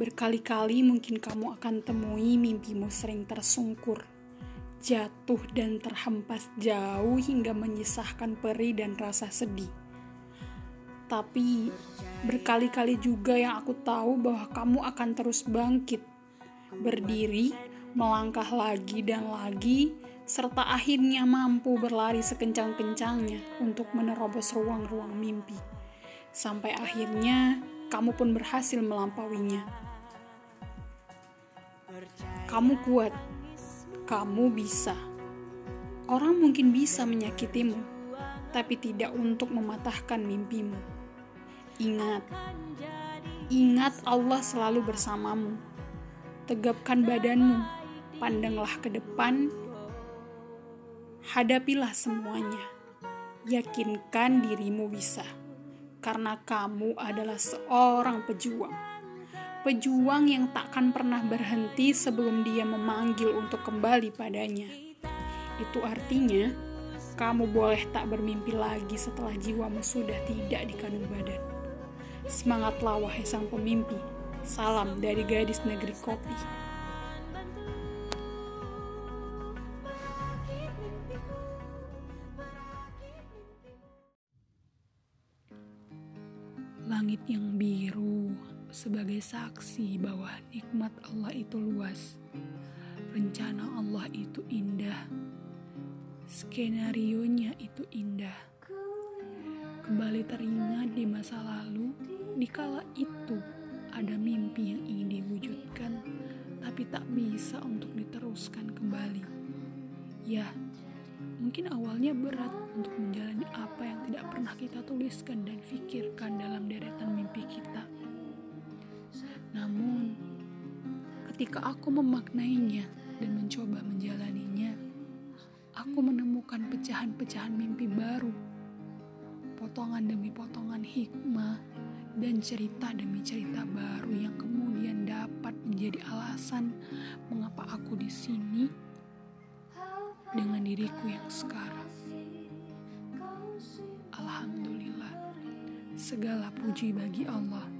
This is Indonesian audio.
Berkali-kali mungkin kamu akan temui mimpimu sering tersungkur, jatuh dan terhempas jauh hingga menyisahkan perih dan rasa sedih. Tapi berkali-kali juga yang aku tahu bahwa kamu akan terus bangkit, berdiri, melangkah lagi dan lagi, serta akhirnya mampu berlari sekencang-kencangnya untuk menerobos ruang-ruang mimpi. Sampai akhirnya kamu pun berhasil melampauinya. Kamu kuat, kamu bisa. Orang mungkin bisa menyakitimu, tapi tidak untuk mematahkan mimpimu. Ingat, ingat Allah selalu bersamamu. Tegapkan badanmu, pandanglah ke depan, hadapilah semuanya. Yakinkan dirimu bisa karena kamu adalah seorang pejuang. Pejuang yang takkan pernah berhenti sebelum dia memanggil untuk kembali padanya. Itu artinya, kamu boleh tak bermimpi lagi setelah jiwamu sudah tidak di kandung badan. Semangatlah wahai sang pemimpi. Salam dari gadis negeri kopi. Langit yang biru sebagai saksi bahwa nikmat Allah itu luas. Rencana Allah itu indah. Skenario-nya itu indah. Kembali teringat di masa lalu, dikala itu ada mimpi yang ingin diwujudkan, tapi tak bisa untuk diteruskan kembali. Ya, Mungkin awalnya berat untuk menjalani apa yang tidak pernah kita tuliskan dan pikirkan dalam deretan mimpi kita. Namun, ketika aku memaknainya dan mencoba menjalaninya, aku menemukan pecahan-pecahan mimpi baru, potongan demi potongan hikmah, dan cerita demi cerita baru yang kemudian dapat menjadi alasan mengapa aku di sini dengan diriku yang sekarang. Segala puji bagi Allah